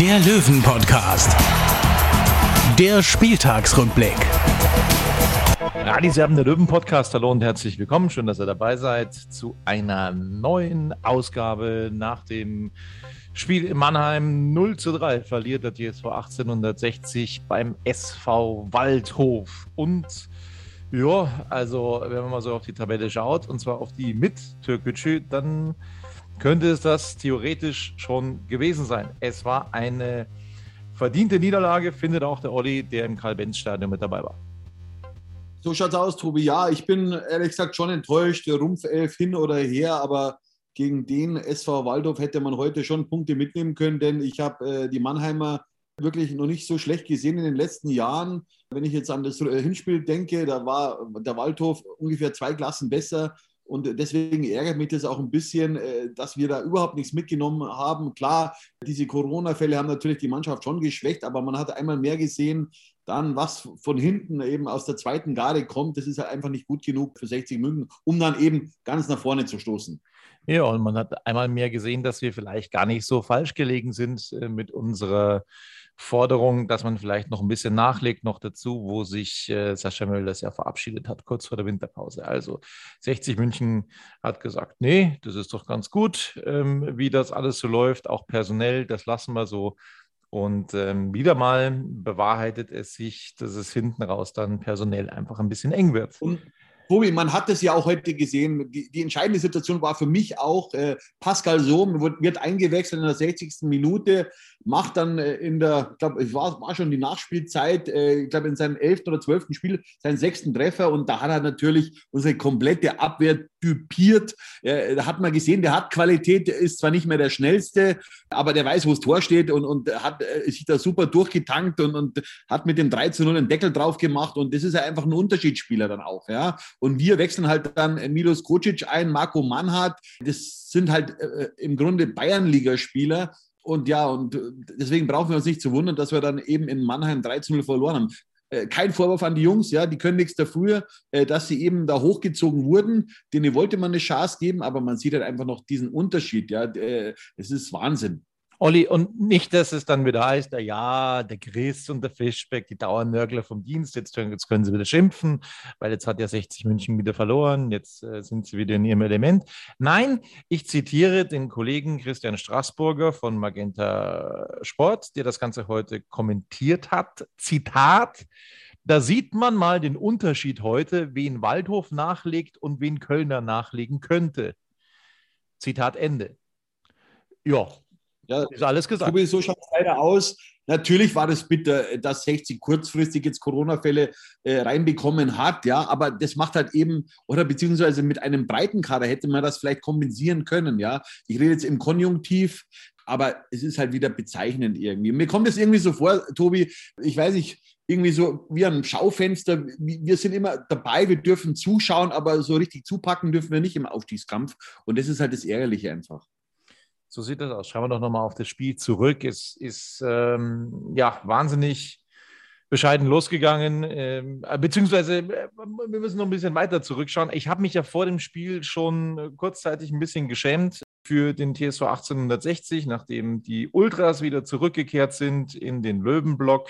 der Löwen-Podcast. Der Spieltagsrückblick. Radis Erben, der Löwen-Podcast. Hallo und herzlich willkommen. Schön, dass ihr dabei seid zu einer neuen Ausgabe nach dem Spiel in Mannheim 0 zu 3 verliert der TSV 1860 beim SV Waldhof. Und ja, also wenn man mal so auf die Tabelle schaut, und zwar auf die mit Türkgücü, dann könnte es das theoretisch schon gewesen sein. Es war eine verdiente Niederlage, findet auch der Olli, der im Karl-Benz-Stadion mit dabei war. So schaut's aus, Tobi. Ja, ich bin ehrlich gesagt schon enttäuscht. Rumpfelf hin oder her, aber gegen den SV Waldorf hätte man heute schon Punkte mitnehmen können, denn ich habe äh, die Mannheimer wirklich noch nicht so schlecht gesehen in den letzten Jahren. Wenn ich jetzt an das äh, Hinspiel denke, da war der Waldhof ungefähr zwei Klassen besser. Und deswegen ärgert mich das auch ein bisschen, äh, dass wir da überhaupt nichts mitgenommen haben. Klar, diese Corona-Fälle haben natürlich die Mannschaft schon geschwächt, aber man hat einmal mehr gesehen, dann was von hinten eben aus der zweiten Garde kommt, das ist halt einfach nicht gut genug für 60 München, um dann eben ganz nach vorne zu stoßen. Ja, und man hat einmal mehr gesehen, dass wir vielleicht gar nicht so falsch gelegen sind äh, mit unserer Forderung, dass man vielleicht noch ein bisschen nachlegt, noch dazu, wo sich äh, Sascha Mölders ja verabschiedet hat, kurz vor der Winterpause. Also 60 München hat gesagt, nee, das ist doch ganz gut, ähm, wie das alles so läuft, auch personell, das lassen wir so. Und ähm, wieder mal bewahrheitet es sich, dass es hinten raus dann personell einfach ein bisschen eng wird. Und Tobi, man hat es ja auch heute gesehen. Die, die, entscheidende Situation war für mich auch, äh, Pascal Sohm wird, wird, eingewechselt in der 60. Minute, macht dann äh, in der, ich glaube, es war, war, schon die Nachspielzeit, äh, ich glaube, in seinem 11. oder 12. Spiel seinen sechsten Treffer und da hat er natürlich unsere komplette Abwehr typiert. da hat man gesehen, der hat Qualität, ist zwar nicht mehr der schnellste, aber der weiß, wo das Tor steht und, und hat äh, sich da super durchgetankt und, und hat mit dem 3 zu 0 einen Deckel drauf gemacht und das ist ja einfach ein Unterschiedsspieler dann auch, ja. Und wir wechseln halt dann Milos Kocic ein, Marco Mannhardt. Das sind halt äh, im Grunde Bayernligaspieler. Und ja, und deswegen brauchen wir uns nicht zu wundern, dass wir dann eben in Mannheim 3 zu 0 verloren haben. Äh, kein Vorwurf an die Jungs, ja, die können nichts dafür, äh, dass sie eben da hochgezogen wurden. Denen wollte man eine Chance geben, aber man sieht halt einfach noch diesen Unterschied, ja. Äh, es ist Wahnsinn. Olli, und nicht, dass es dann wieder heißt, ja, der Chris und der Fischbeck, die Dauernörgler vom Dienst, jetzt, jetzt, können sie wieder schimpfen, weil jetzt hat ja 60 München wieder verloren, jetzt äh, sind sie wieder in ihrem Element. Nein, ich zitiere den Kollegen Christian Straßburger von Magenta Sport, der das Ganze heute kommentiert hat. Zitat, da sieht man mal den Unterschied heute, wen Waldhof nachlegt und wen Kölner nachlegen könnte. Zitat Ende. Ja, ja, ist alles gesagt. So schaut es leider aus. Natürlich war das bitter, dass 60 kurzfristig jetzt Corona-Fälle äh, reinbekommen hat, ja, aber das macht halt eben, oder beziehungsweise mit einem breiten Kader hätte man das vielleicht kompensieren können, ja. Ich rede jetzt im Konjunktiv, aber es ist halt wieder bezeichnend irgendwie. Mir kommt es irgendwie so vor, Tobi, ich weiß nicht, irgendwie so wie ein Schaufenster. Wir sind immer dabei, wir dürfen zuschauen, aber so richtig zupacken dürfen wir nicht im Aufstiegskampf. Und das ist halt das Ärgerliche einfach. So sieht das aus. Schauen wir doch nochmal auf das Spiel zurück. Es ist ähm, ja wahnsinnig bescheiden losgegangen, ähm, beziehungsweise äh, wir müssen noch ein bisschen weiter zurückschauen. Ich habe mich ja vor dem Spiel schon kurzzeitig ein bisschen geschämt für den TSV 1860, nachdem die Ultras wieder zurückgekehrt sind in den Löwenblock.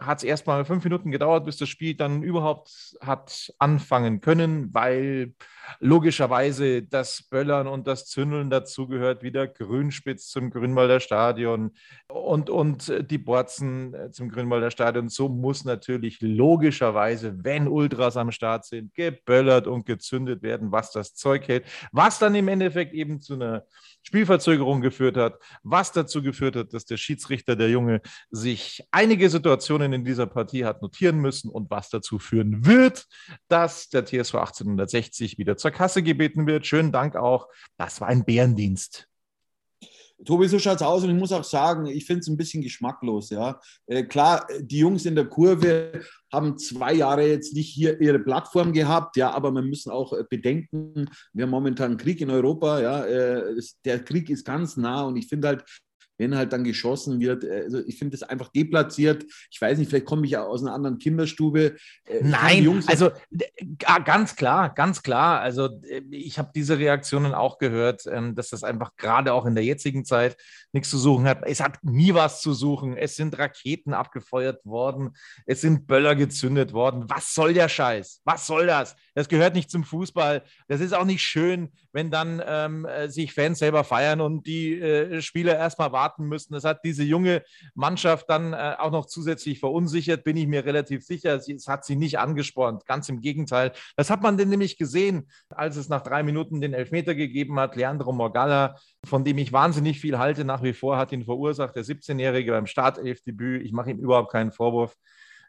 Hat es erstmal fünf Minuten gedauert, bis das Spiel dann überhaupt hat anfangen können, weil logischerweise das Böllern und das Zündeln dazugehört, wie der Grünspitz zum Grünwalder Stadion und, und die Borzen zum Grünwalder Stadion. So muss natürlich logischerweise, wenn Ultras am Start sind, geböllert und gezündet werden, was das Zeug hält, was dann im Endeffekt eben zu einer Spielverzögerung geführt hat, was dazu geführt hat, dass der Schiedsrichter, der Junge, sich einige Situationen in dieser Partie hat notieren müssen und was dazu führen wird, dass der TSV 1860 wieder zur Kasse gebeten wird. Schönen Dank auch. Das war ein Bärendienst. Tobi, so schaut es aus und ich muss auch sagen, ich finde es ein bisschen geschmacklos. Ja. Äh, klar, die Jungs in der Kurve haben zwei Jahre jetzt nicht hier ihre Plattform gehabt, ja, aber wir müssen auch äh, bedenken, wir haben momentan Krieg in Europa, ja, äh, der Krieg ist ganz nah und ich finde halt, wenn halt dann geschossen wird. Äh, also ich finde das einfach deplatziert. Ich weiß nicht, vielleicht komme ich ja aus einer anderen Kinderstube. Äh, Nein, also ganz klar, ganz klar. Also äh, ich habe diese Reaktionen auch gehört, ähm, dass das einfach gerade auch in der jetzigen Zeit nichts zu suchen hat. Es hat nie was zu suchen. Es sind Raketen abgefeuert worden. Es sind Böller gezündet worden. Was soll der Scheiß? Was soll das? Das gehört nicht zum Fußball. Das ist auch nicht schön, wenn dann ähm, sich Fans selber feiern und die äh, Spieler erstmal warten warten müssen. Das hat diese junge Mannschaft dann äh, auch noch zusätzlich verunsichert, bin ich mir relativ sicher. Es hat sie nicht angespornt, ganz im Gegenteil. Das hat man denn nämlich gesehen, als es nach drei Minuten den Elfmeter gegeben hat. Leandro Morgalla, von dem ich wahnsinnig viel halte, nach wie vor hat ihn verursacht, der 17-Jährige beim Startelfdebüt. Ich mache ihm überhaupt keinen Vorwurf.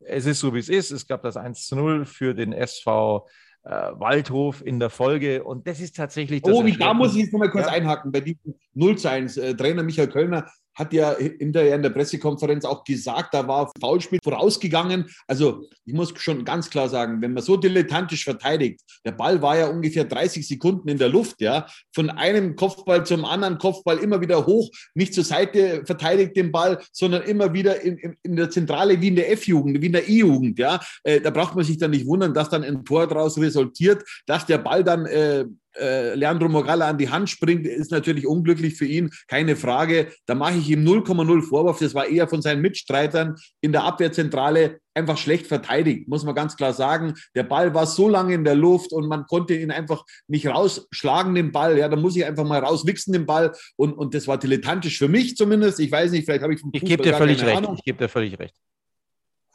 Es ist so, wie es ist. Es gab das 1 zu 0 für den SV äh, Waldhof in der Folge. Und das ist tatsächlich. Das oh, da muss ich jetzt nochmal kurz ja. einhaken. Bei diesem 0 zu 1, äh, Trainer Michael Kölner hat ja hinterher in der Pressekonferenz auch gesagt, da war Foulspiel vorausgegangen. Also ich muss schon ganz klar sagen, wenn man so dilettantisch verteidigt, der Ball war ja ungefähr 30 Sekunden in der Luft, ja, von einem Kopfball zum anderen Kopfball immer wieder hoch, nicht zur Seite verteidigt den Ball, sondern immer wieder in, in, in der Zentrale wie in der F-Jugend, wie in der E-Jugend, ja. Äh, da braucht man sich dann nicht wundern, dass dann ein Tor daraus resultiert, dass der Ball dann äh, äh, Leandro Morgalla an die Hand springt, ist natürlich unglücklich für ihn, keine Frage. Da mache ich ihm 0,0 Vorwurf. Das war eher von seinen Mitstreitern in der Abwehrzentrale einfach schlecht verteidigt, muss man ganz klar sagen. Der Ball war so lange in der Luft und man konnte ihn einfach nicht rausschlagen, den Ball. Ja, da muss ich einfach mal rauswichsen, den Ball. Und, und das war dilettantisch für mich zumindest. Ich weiß nicht, vielleicht habe ich vom Ich gebe dir völlig recht. Ahnung. Ich gebe dir völlig recht.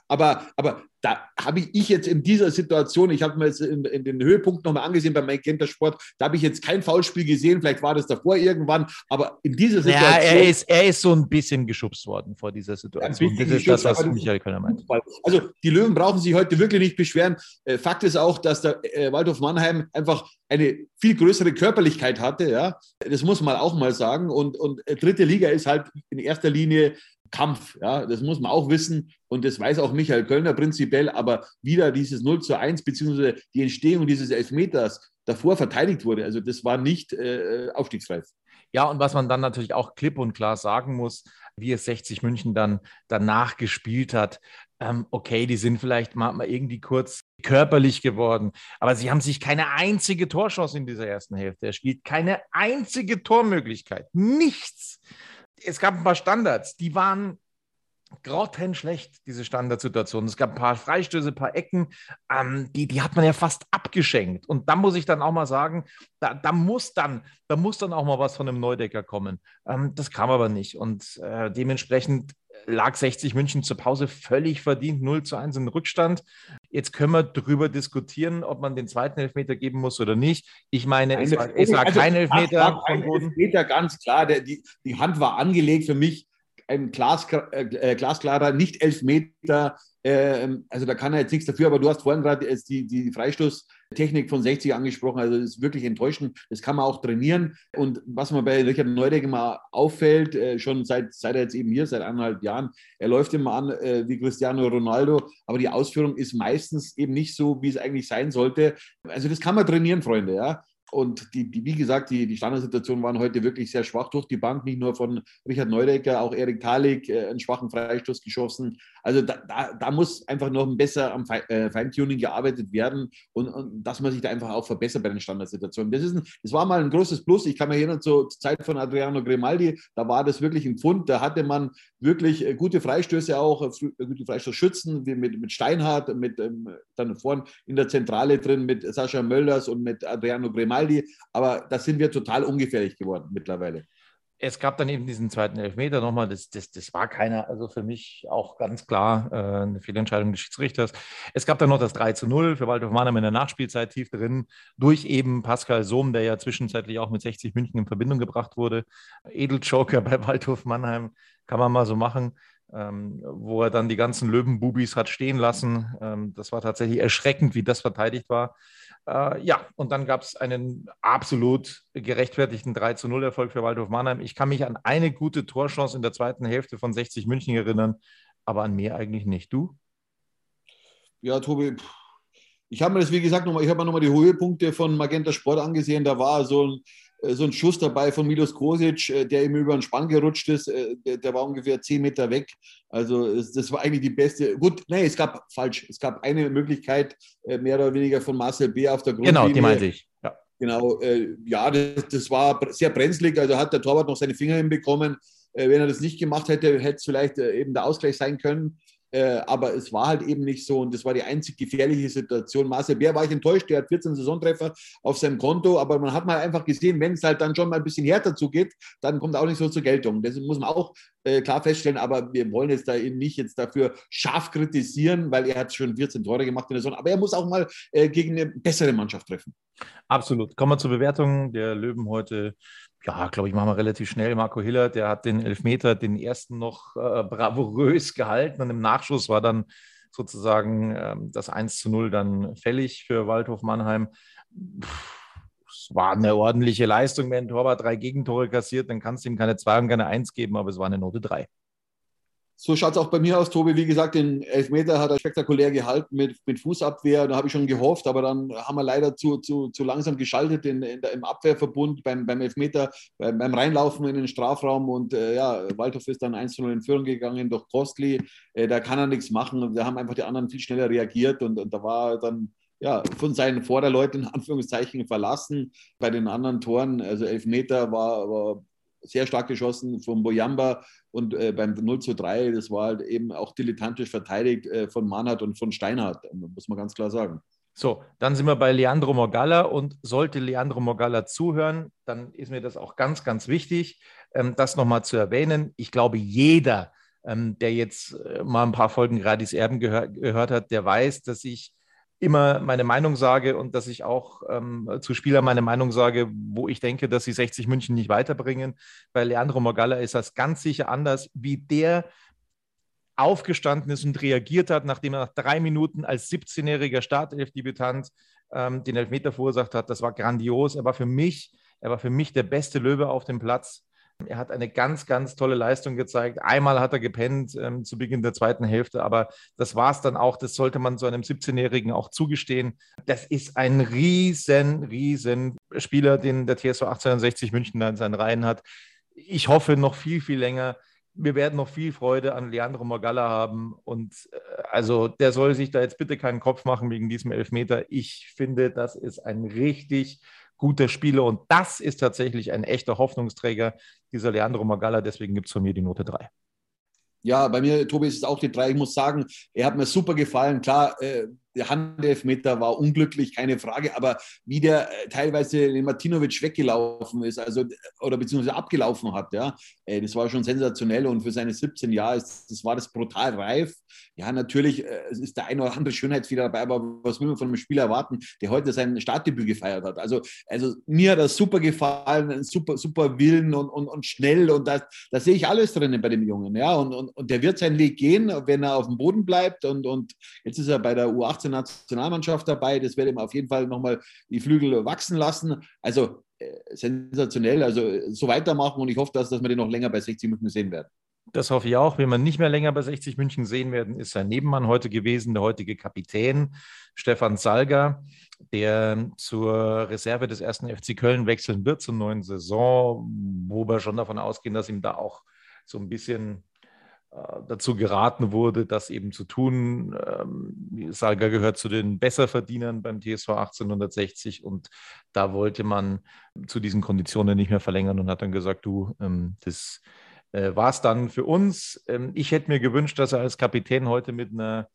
Aber, aber da habe ich jetzt in dieser Situation, ich habe mir jetzt in, in den Höhepunkt nochmal angesehen beim Magenta Sport, da habe ich jetzt kein Foulspiel gesehen, vielleicht war das davor irgendwann, aber in dieser Situation. Ja, er ist, er ist so ein bisschen geschubst worden vor dieser Situation. das ist das, was Michael Kölner meint. Also die Löwen brauchen sich heute wirklich nicht beschweren. Äh, Fakt ist auch, dass der äh, Waldhof Mannheim einfach eine viel größere Körperlichkeit hatte, ja. Das muss man auch mal sagen. Und, und äh, dritte Liga ist halt in erster Linie Kampf. Ja, das muss man auch wissen und das weiß auch Michael Kölner prinzipiell, aber wieder dieses 0 zu 1 beziehungsweise die Entstehung dieses Elfmeters davor verteidigt wurde. Also das war nicht äh, aufstiegsreif. Ja, und was man dann natürlich auch klipp und klar sagen muss, wie es 60 München dann danach gespielt hat. Ähm, okay, die sind vielleicht mal, mal irgendwie kurz körperlich geworden, aber sie haben sich keine einzige Torchance in dieser ersten Hälfte. Er spielt keine einzige Tormöglichkeit. Nichts es gab ein paar Standards, die waren grottenschlecht, diese Standardsituation. Es gab ein paar Freistöße, ein paar Ecken, ähm, die, die hat man ja fast abgeschenkt. Und da muss ich dann auch mal sagen, da, da, muss, dann, da muss dann auch mal was von einem Neudecker kommen. Ähm, das kam aber nicht. Und äh, dementsprechend lag 60 München zur Pause völlig verdient 0 zu 1 im Rückstand. Jetzt können wir darüber diskutieren, ob man den zweiten Elfmeter geben muss oder nicht. Ich meine, es war, es war also, kein Elfmeter. War kein Elfmeter, ganz klar. Der, die, die Hand war angelegt für mich. Ein Glas, äh, glasklarer Nicht-Elfmeter ähm, also da kann er jetzt nichts dafür, aber du hast vorhin gerade die, die Freistoßtechnik von 60 angesprochen. Also das ist wirklich enttäuschend. Das kann man auch trainieren. Und was mir bei Richard Neudecker mal auffällt, äh, schon seit, seit er jetzt eben hier, seit eineinhalb Jahren, er läuft immer an äh, wie Cristiano Ronaldo, aber die Ausführung ist meistens eben nicht so, wie es eigentlich sein sollte. Also das kann man trainieren, Freunde. Ja? Und die, die, wie gesagt, die, die Standardsituationen waren heute wirklich sehr schwach durch die Bank, nicht nur von Richard Neudecker, auch Erik Talik äh, einen schwachen Freistoß geschossen. Also da, da, da muss einfach noch besser am äh, Feintuning gearbeitet werden und, und, dass man sich da einfach auch verbessert bei den Standardsituationen. Das, ist ein, das war mal ein großes Plus. Ich kann mich erinnern zur Zeit von Adriano Grimaldi, da war das wirklich ein Pfund. Da hatte man wirklich äh, gute Freistöße auch, äh, gute Freistoßschützen, wie mit, mit Steinhardt, mit ähm, dann vorne in der Zentrale drin mit Sascha Möllers und mit Adriano Grimaldi. Grimaldi, aber da sind wir total ungefährlich geworden mittlerweile. Es gab dann eben diesen zweiten Elfmeter nochmal. Das, das, das war keiner, also für mich auch ganz klar äh, eine Fehlentscheidung des Schiedsrichters. Es gab dann noch das 3 zu 0 für Waldhof Mannheim in der Nachspielzeit tief drin, durch eben Pascal Sohm, der ja zwischenzeitlich auch mit 60 München in Verbindung gebracht wurde. Edeljoker bei Waldhof Mannheim, kann man mal so machen. Ähm, wo er dann die ganzen Löwenbubis hat stehen lassen. Ähm, das war tatsächlich erschreckend, wie das verteidigt war. Äh, ja, und dann gab es einen absolut gerechtfertigten 3 zu 0 Erfolg für Waldhof Mannheim. Ich kann mich an eine gute Torchance in der zweiten Hälfte von 60 München erinnern, aber an mehr eigentlich nicht. Du? Ja, Tobi, ich habe mir das, wie gesagt, nochmal, ich habe mir nochmal die Höhepunkte von Magenta Sport angesehen. Da war so ein so ein Schuss dabei von Milos Krosic, äh, der ihm über den Spann gerutscht ist. Äh, der, war ungefähr zehn Meter weg. Also das war eigentlich die beste. Gut, nee, es gab falsch. Es gab eine Möglichkeit, mehr oder weniger von Marcel B. auf der Grundlinie. Genau, die meinte ich. Ja, genau, ja das, das war sehr brenzlig. Also hat der Torwart noch seine Finger hinbekommen. Wenn er das nicht gemacht hätte, hätte es vielleicht eben der Ausgleich sein können. Äh, aber es war halt eben nicht so und das war die einzig gefährliche Situation. Marcel Bär war ich enttäuscht, der hat 14 Saisontreffer auf seinem Konto, aber man hat mal einfach gesehen, wenn es halt dann schon mal ein bisschen härter zugeht, dann kommt auch nicht so zur Geltung. Das muss man auch äh, klar feststellen, aber wir wollen jetzt da eben nicht jetzt dafür scharf kritisieren, weil er hat schon 14 Tore gemacht in der Saison, aber er muss auch mal äh, gegen eine bessere Mannschaft treffen. Absolut. Kommen wir zur Bewertung der Löwen heute ja, glaube ich, machen wir relativ schnell. Marco Hiller, der hat den Elfmeter, den ersten noch äh, bravourös gehalten und im Nachschuss war dann sozusagen ähm, das 1 zu 0 dann fällig für Waldhof Mannheim. es war eine ordentliche Leistung, wenn ein Torwart drei Gegentore kassiert, dann kannst du ihm keine 2 und keine 1 geben, aber es war eine Note 3. So schaut es auch bei mir aus, Tobi. Wie gesagt, den Elfmeter hat er spektakulär gehalten mit, mit Fußabwehr. Da habe ich schon gehofft, aber dann haben wir leider zu, zu, zu langsam geschaltet in, in der, im Abwehrverbund beim, beim Elfmeter, beim, beim Reinlaufen in den Strafraum. Und äh, ja, Waldhof ist dann 1-0 in Führung gegangen durch Kostli. Äh, da kann er nichts machen. Da haben einfach die anderen viel schneller reagiert und, und da war dann ja, von seinen Vorderleuten in Anführungszeichen verlassen. Bei den anderen Toren, also Elfmeter war, war sehr stark geschossen von Boyamba und äh, beim 0 zu 3, das war halt eben auch dilettantisch verteidigt äh, von Manhardt und von Steinhardt, muss man ganz klar sagen. So, dann sind wir bei Leandro Morgalla und sollte Leandro Morgalla zuhören, dann ist mir das auch ganz, ganz wichtig, ähm, das nochmal zu erwähnen. Ich glaube, jeder, ähm, der jetzt äh, mal ein paar Folgen Gradis Erben gehör gehört hat, der weiß, dass ich immer meine Meinung sage und dass ich auch ähm, zu Spielern meine Meinung sage, wo ich denke, dass sie 60 München nicht weiterbringen. Bei Leandro Morgalla ist das ganz sicher anders, wie der aufgestanden ist und reagiert hat, nachdem er nach drei Minuten als 17-jähriger Startelf-Debütant ähm, den Elfmeter verursacht hat. Das war grandios. Er war für mich, er war für mich der beste Löwe auf dem Platz. Er hat eine ganz, ganz tolle Leistung gezeigt. Einmal hat er gepennt ähm, zu Beginn der zweiten Hälfte, aber das war es dann auch. Das sollte man so einem 17-Jährigen auch zugestehen. Das ist ein riesen, riesen Spieler, den der TSV 1860 München da in seinen Reihen hat. Ich hoffe noch viel, viel länger. Wir werden noch viel Freude an Leandro Morgalla haben. Und äh, also der soll sich da jetzt bitte keinen Kopf machen wegen diesem Elfmeter. Ich finde, das ist ein richtig guter Spieler. Und das ist tatsächlich ein echter Hoffnungsträger, dieser Leandro Magalla. Deswegen gibt es von mir die Note 3. Ja, bei mir, Tobi, ist es auch die 3. Ich muss sagen, er hat mir super gefallen. Klar, äh, der Handelfmeter war unglücklich, keine Frage, aber wie der äh, teilweise den Martinovic weggelaufen ist, also oder beziehungsweise abgelaufen hat, ja, äh, das war schon sensationell und für seine 17 Jahre ist, das war das brutal reif. Ja, natürlich äh, ist der eine oder andere Schönheitsfehler dabei, aber was will man von einem Spieler erwarten, der heute sein Startdebüt gefeiert hat? Also, also mir hat das super gefallen, super, super Willen und, und, und schnell und da das sehe ich alles drinnen bei dem Jungen, ja, und, und, und der wird seinen Weg gehen, wenn er auf dem Boden bleibt und, und jetzt ist er bei der U18 Nationalmannschaft dabei. Das wird ihm auf jeden Fall nochmal die Flügel wachsen lassen. Also äh, sensationell. Also so weitermachen und ich hoffe, dass, dass wir den noch länger bei 60 Minuten sehen werden. Das hoffe ich auch. Wenn wir nicht mehr länger bei 60 München sehen werden, ist sein Nebenmann heute gewesen, der heutige Kapitän Stefan Salger, der zur Reserve des ersten FC Köln wechseln wird zur neuen Saison, wo wir schon davon ausgehen, dass ihm da auch so ein bisschen dazu geraten wurde, das eben zu tun. Ähm, Salga gehört zu den Besserverdienern beim TSV 1860 und da wollte man zu diesen Konditionen nicht mehr verlängern und hat dann gesagt, du, ähm, das äh, war es dann für uns. Ähm, ich hätte mir gewünscht, dass er als Kapitän heute mit einer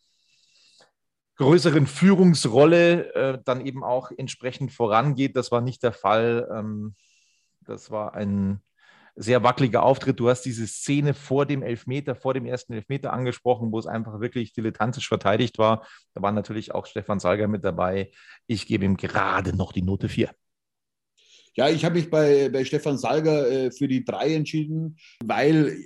größeren Führungsrolle äh, dann eben auch entsprechend vorangeht. Das war nicht der Fall. Das war ein sehr wackeliger Auftritt. Du hast diese Szene vor dem Elfmeter, vor dem ersten Elfmeter angesprochen, wo es einfach wirklich dilettantisch verteidigt war. Da war natürlich auch Stefan Salger mit dabei. Ich gebe ihm gerade noch die Note 4. Ja, ich habe mich bei, bei Stefan Salger äh, für die drei entschieden, weil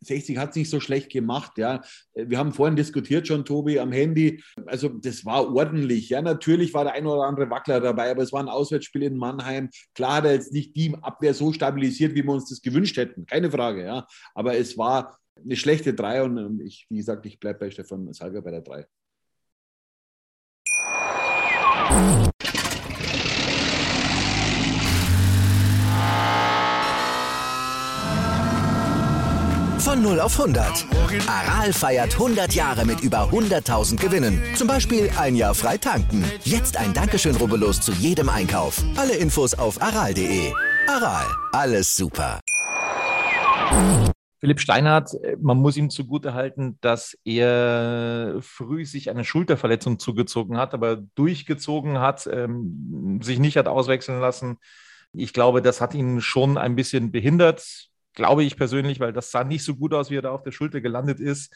60 hat es nicht so schlecht gemacht, ja. Wir haben vorhin diskutiert schon, Tobi, am Handy. Also das war ordentlich. Ja, natürlich war der ein oder andere Wackler dabei, aber es war ein Auswärtsspiel in Mannheim. Klar hat er jetzt nicht die Abwehr so stabilisiert, wie wir uns das gewünscht hätten. Keine Frage, ja. Aber es war eine schlechte Drei und ich, wie gesagt, ich bleibe bei Stefan Salger bei der Drei. Von 0 auf 100. Aral feiert 100 Jahre mit über 100.000 Gewinnen. Zum Beispiel ein Jahr frei tanken. Jetzt ein Dankeschön, rubbellos zu jedem Einkauf. Alle Infos auf aral.de. Aral, alles super. Philipp Steinhardt, man muss ihm zugutehalten, dass er früh sich eine Schulterverletzung zugezogen hat, aber durchgezogen hat, ähm, sich nicht hat auswechseln lassen. Ich glaube, das hat ihn schon ein bisschen behindert glaube ich persönlich, weil das sah nicht so gut aus, wie er da auf der Schulter gelandet ist.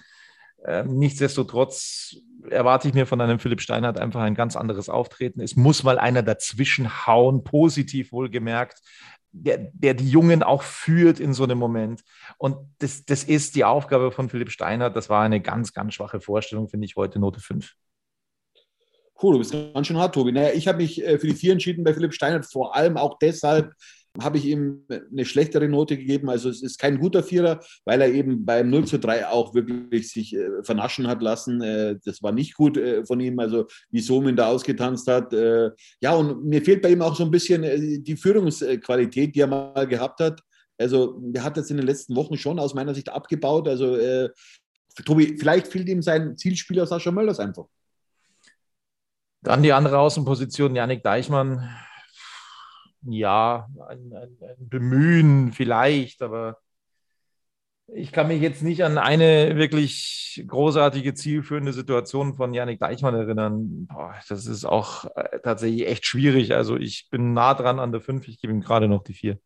Ähm, nichtsdestotrotz erwarte ich mir von einem Philipp Steinhardt einfach ein ganz anderes Auftreten. Es muss mal einer dazwischen hauen, positiv wohlgemerkt, der, der die Jungen auch führt in so einem Moment. Und das, das ist die Aufgabe von Philipp Steinhardt. Das war eine ganz, ganz schwache Vorstellung, finde ich heute Note 5. Cool, du bist ganz schön hart, Tobi. Naja, ich habe mich äh, für die vier entschieden bei Philipp Steinhardt, vor allem auch deshalb, habe ich ihm eine schlechtere Note gegeben. Also es ist kein guter Vierer, weil er eben beim 0 zu 3 auch wirklich sich äh, vernaschen hat lassen. Äh, das war nicht gut äh, von ihm, also wie Somin da ausgetanzt hat. Äh, ja, und mir fehlt bei ihm auch so ein bisschen äh, die Führungsqualität, die er mal gehabt hat. Also der hat jetzt in den letzten Wochen schon aus meiner Sicht abgebaut. Also äh, Tobi, vielleicht fehlt ihm sein Zielspieler Sascha Möllers einfach. Dann die andere Außenposition, Janik Deichmann ja, ein, ein, ein, Bemühen vielleicht, aber ich kann mich jetzt nicht an eine wirklich großartige, zielführende Situation von Janik Deichmann erinnern. Boah, das ist auch äh, tatsächlich echt schwierig. Also ich bin nah dran an der 5, ich gebe ihm gerade noch die 4.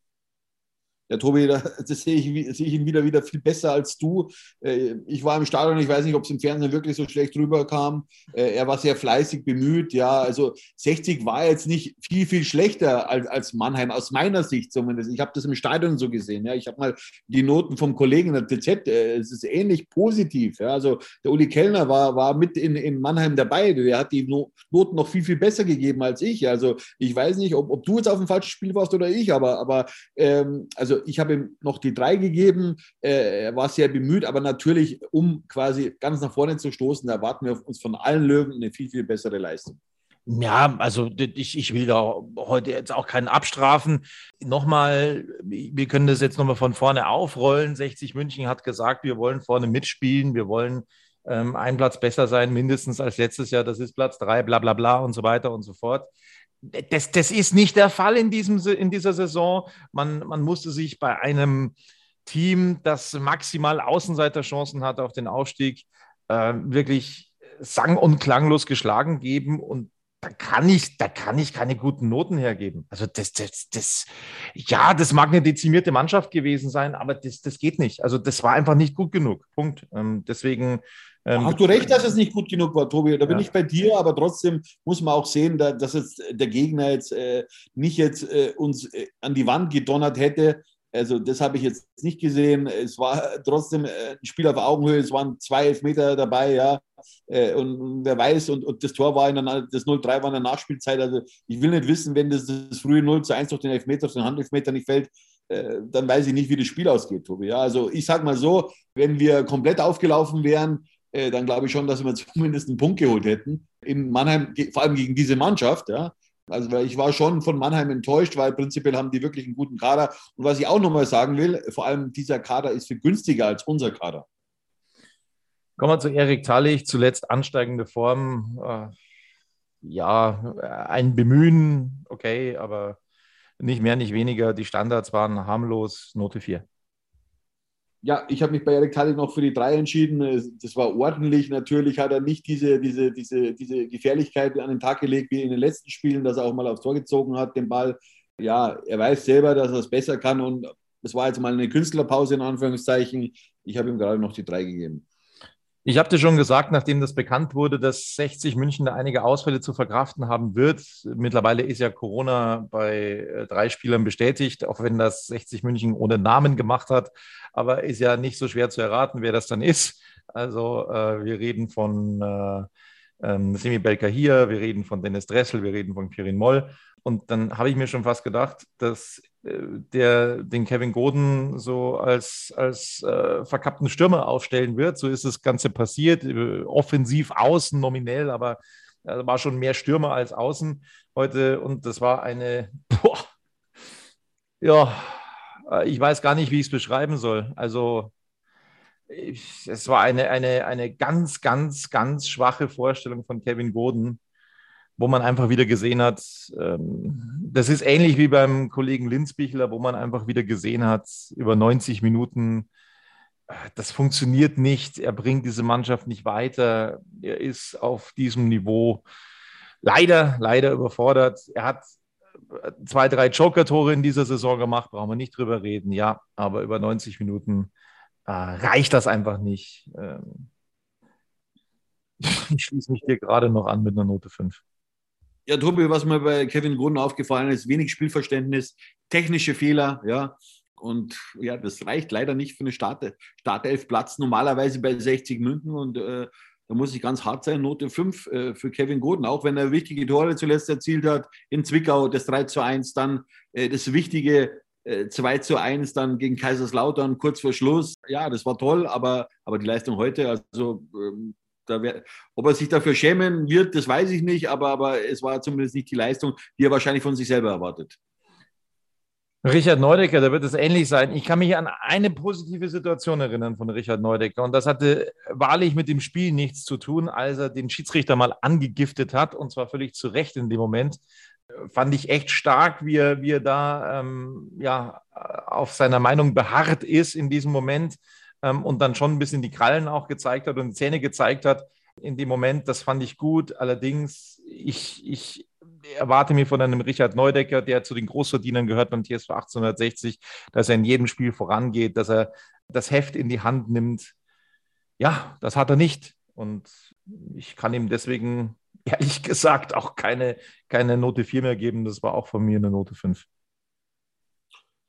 Ja, Tobi, das sehe ich, sehe ich ihn wieder, wieder viel besser als du. Äh, ich war im Stadion, ich weiß nicht, ob es im Fernsehen wirklich so schlecht rüberkam. Äh, er war sehr fleißig bemüht. Ja, also 60 war jetzt nicht viel, viel schlechter als, als Mannheim, aus meiner Sicht zumindest. Ich habe das im Stadion so gesehen. Ja, ich habe mal die Noten vom Kollegen in der TZ, äh, es ist ähnlich positiv. Ja, also der Uli Kellner war, war mit in, in Mannheim dabei. Der hat die Noten noch viel, viel besser gegeben als ich. Also ich weiß nicht, ob, ob du jetzt auf dem falschen Spiel warst oder ich, aber, aber ähm, also ich habe ihm noch die drei gegeben. Äh, er war sehr bemüht, aber natürlich, um quasi ganz nach vorne zu stoßen, erwarten wir uns von allen Löwen eine viel, viel bessere Leistung. Ja, also ich, ich will da heute jetzt auch keinen abstrafen. Nochmal, wir können das jetzt nochmal von vorne aufrollen. 60 München hat gesagt, wir wollen vorne mitspielen, wir wollen ähm, einen Platz besser sein, mindestens als letztes Jahr. Das ist Platz drei, bla bla bla und so weiter und so fort das, das ist nicht der Fall in, diesem, in dieser Saison. Man, man musste sich bei einem Team, das maximal Außenseiterchancen hat auf den Aufstieg, äh, wirklich sang- und klanglos geschlagen geben. Und da kann ich, da kann ich keine guten Noten hergeben. Also das, das, das, ja, das mag eine dezimierte Mannschaft gewesen sein, aber das, das geht nicht. Also das war einfach nicht gut genug. Punkt. Ähm, deswegen ähm, Hast du recht, dass es nicht gut genug war, Tobi? Da bin ja. ich bei dir, aber trotzdem muss man auch sehen, dass jetzt der Gegner jetzt äh, nicht jetzt äh, uns äh, an die Wand gedonnert hätte. Also das habe ich jetzt nicht gesehen. Es war trotzdem äh, ein Spiel auf Augenhöhe. Es waren zwei Elfmeter dabei, ja. Äh, und wer weiß, und, und das Tor war in der, das 0-3 war in der Nachspielzeit. Also ich will nicht wissen, wenn das, das frühe 0 zu 1 durch den Elfmeter, durch den Handelfmeter nicht fällt, äh, dann weiß ich nicht, wie das Spiel ausgeht, Tobi. Ja, also ich sage mal so, wenn wir komplett aufgelaufen wären, äh, dann glaube ich schon, dass wir zumindest einen Punkt geholt hätten. In Mannheim, vor allem gegen diese Mannschaft. Ja. Also ich war schon von Mannheim enttäuscht, weil prinzipiell haben die wirklich einen guten Kader. Und was ich auch nochmal sagen will, vor allem dieser Kader ist viel günstiger als unser Kader. Kommen wir zu Erik Tallich, zuletzt ansteigende Form. Äh, ja, ein Bemühen, okay, aber nicht mehr, nicht weniger. Die Standards waren harmlos, Note 4. Ja, ich habe mich bei Erik Tallich noch für die 3 entschieden. Das war ordentlich. Natürlich hat er nicht diese, diese, diese, diese Gefährlichkeit an den Tag gelegt wie in den letzten Spielen, dass er auch mal aufs Tor gezogen hat, den Ball. Ja, er weiß selber, dass er es besser kann und es war jetzt mal eine Künstlerpause in Anführungszeichen. Ich habe ihm gerade noch die 3 gegeben. Ich habe dir schon gesagt, nachdem das bekannt wurde, dass 60 München da einige Ausfälle zu verkraften haben wird. Mittlerweile ist ja Corona bei äh, drei Spielern bestätigt, auch wenn das 60 München ohne Namen gemacht hat. Aber ist ja nicht so schwer zu erraten, wer das dann ist. Also äh, wir reden von äh, ähm, Semi Belker hier, wir reden von Dennis Dressel, wir reden von Kirin Moll. Und dann habe ich mir schon fast gedacht, dass äh, der den Kevin Goden so als, als äh, verkappten Stürmer aufstellen wird. So ist das Ganze passiert. Äh, offensiv außen nominell, aber er war schon mehr Stürmer als außen heute. Und das war eine, boah, ja, äh, ich weiß gar nicht, wie ich es beschreiben soll. Also es war eine, eine, eine ganz, ganz, ganz schwache Vorstellung von Kevin Goden wo man einfach wieder gesehen hat, ähm, das ist ähnlich wie beim Kollegen Linzbichler, wo man einfach wieder gesehen hat, über 90 Minuten, äh, das funktioniert nicht, er bringt diese Mannschaft nicht weiter, er ist auf diesem Niveau leider, leider überfordert. Er hat äh, zwei, drei Joker-Tore in dieser Saison gemacht, brauchen wir nicht drüber reden, ja, aber über 90 Minuten äh, reicht das einfach nicht. Ähm, ich schließe mich dir gerade noch an mit einer Note 5. Ja, Tobi, was mir bei Kevin Gruden aufgefallen ist, wenig Spielverständnis, technische Fehler, ja. Und ja, das reicht leider nicht für eine Start Startelf-Platz, normalerweise bei 60 München. Und äh, da muss ich ganz hart sein, Note 5 äh, für Kevin Goden, auch wenn er wichtige Tore zuletzt erzielt hat. In Zwickau das 3 zu 1, dann äh, das wichtige äh, 2 zu 1, dann gegen Kaiserslautern kurz vor Schluss. Ja, das war toll, aber, aber die Leistung heute, also ähm, wär, ob er sich dafür schämen wird, das weiß ich nicht, aber, aber es war zumindest nicht die Leistung, die er wahrscheinlich von sich selber erwartet. Richard Neudecker, da wird es ähnlich sein. Ich kann mich an eine positive Situation erinnern von Richard Neudecker und das hatte wahrlich mit dem Spiel nichts zu tun, als er den Schiedsrichter mal angegiftet hat und zwar völlig zu Recht in dem Moment. Fand ich echt stark, wie er, wie er da ähm, ja, auf seiner Meinung beharrt ist in diesem Moment ähm, und dann schon ein bisschen die Krallen auch gezeigt hat und die Zähne gezeigt hat in dem Moment. Das fand ich gut. Allerdings, ich, ich erwarte mir von einem Richard Neudecker, der zu den Großverdienern gehört beim TSV 1860, dass er in jedem Spiel vorangeht, dass er das Heft in die Hand nimmt. Ja, das hat er nicht. Und ich kann ihm deswegen ehrlich gesagt auch keine, keine Note 4 mehr geben. Das war auch von mir eine Note 5.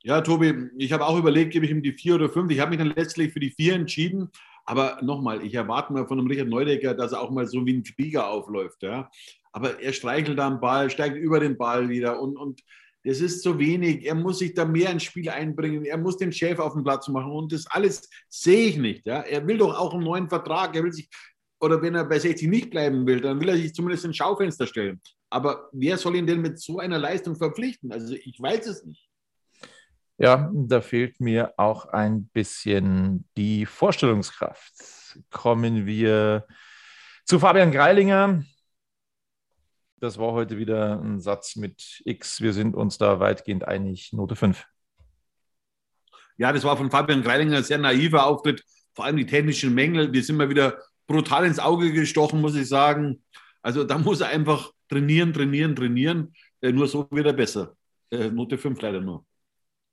Ja, Tobi, ich habe auch überlegt, gebe ich ihm die vier oder fünf. Ich habe mich dann letztlich für die vier entschieden. Aber nochmal, ich erwarte mal von einem Richard Neudecker, dass er auch mal so wie ein Flieger aufläuft. Ja? Aber er streichelt am Ball, steigt über den Ball wieder und, und das ist zu wenig. Er muss sich da mehr ins Spiel einbringen. Er muss den Chef auf den Platz machen. Und das alles sehe ich nicht. Ja? Er will doch auch einen neuen Vertrag. Er will sich, oder wenn er bei 60 nicht bleiben will, dann will er sich zumindest ins Schaufenster stellen. Aber wer soll ihn denn mit so einer Leistung verpflichten? Also ich weiß es nicht. Ja, da fehlt mir auch ein bisschen die Vorstellungskraft. Kommen wir zu Fabian Greilinger. Das war heute wieder ein Satz mit X. Wir sind uns da weitgehend einig. Note 5. Ja, das war von Fabian Greilinger ein sehr naiver Auftritt. Vor allem die technischen Mängel, die sind mir wieder brutal ins Auge gestochen, muss ich sagen. Also da muss er einfach trainieren, trainieren, trainieren. Äh, nur so wird er besser. Äh, Note 5 leider nur.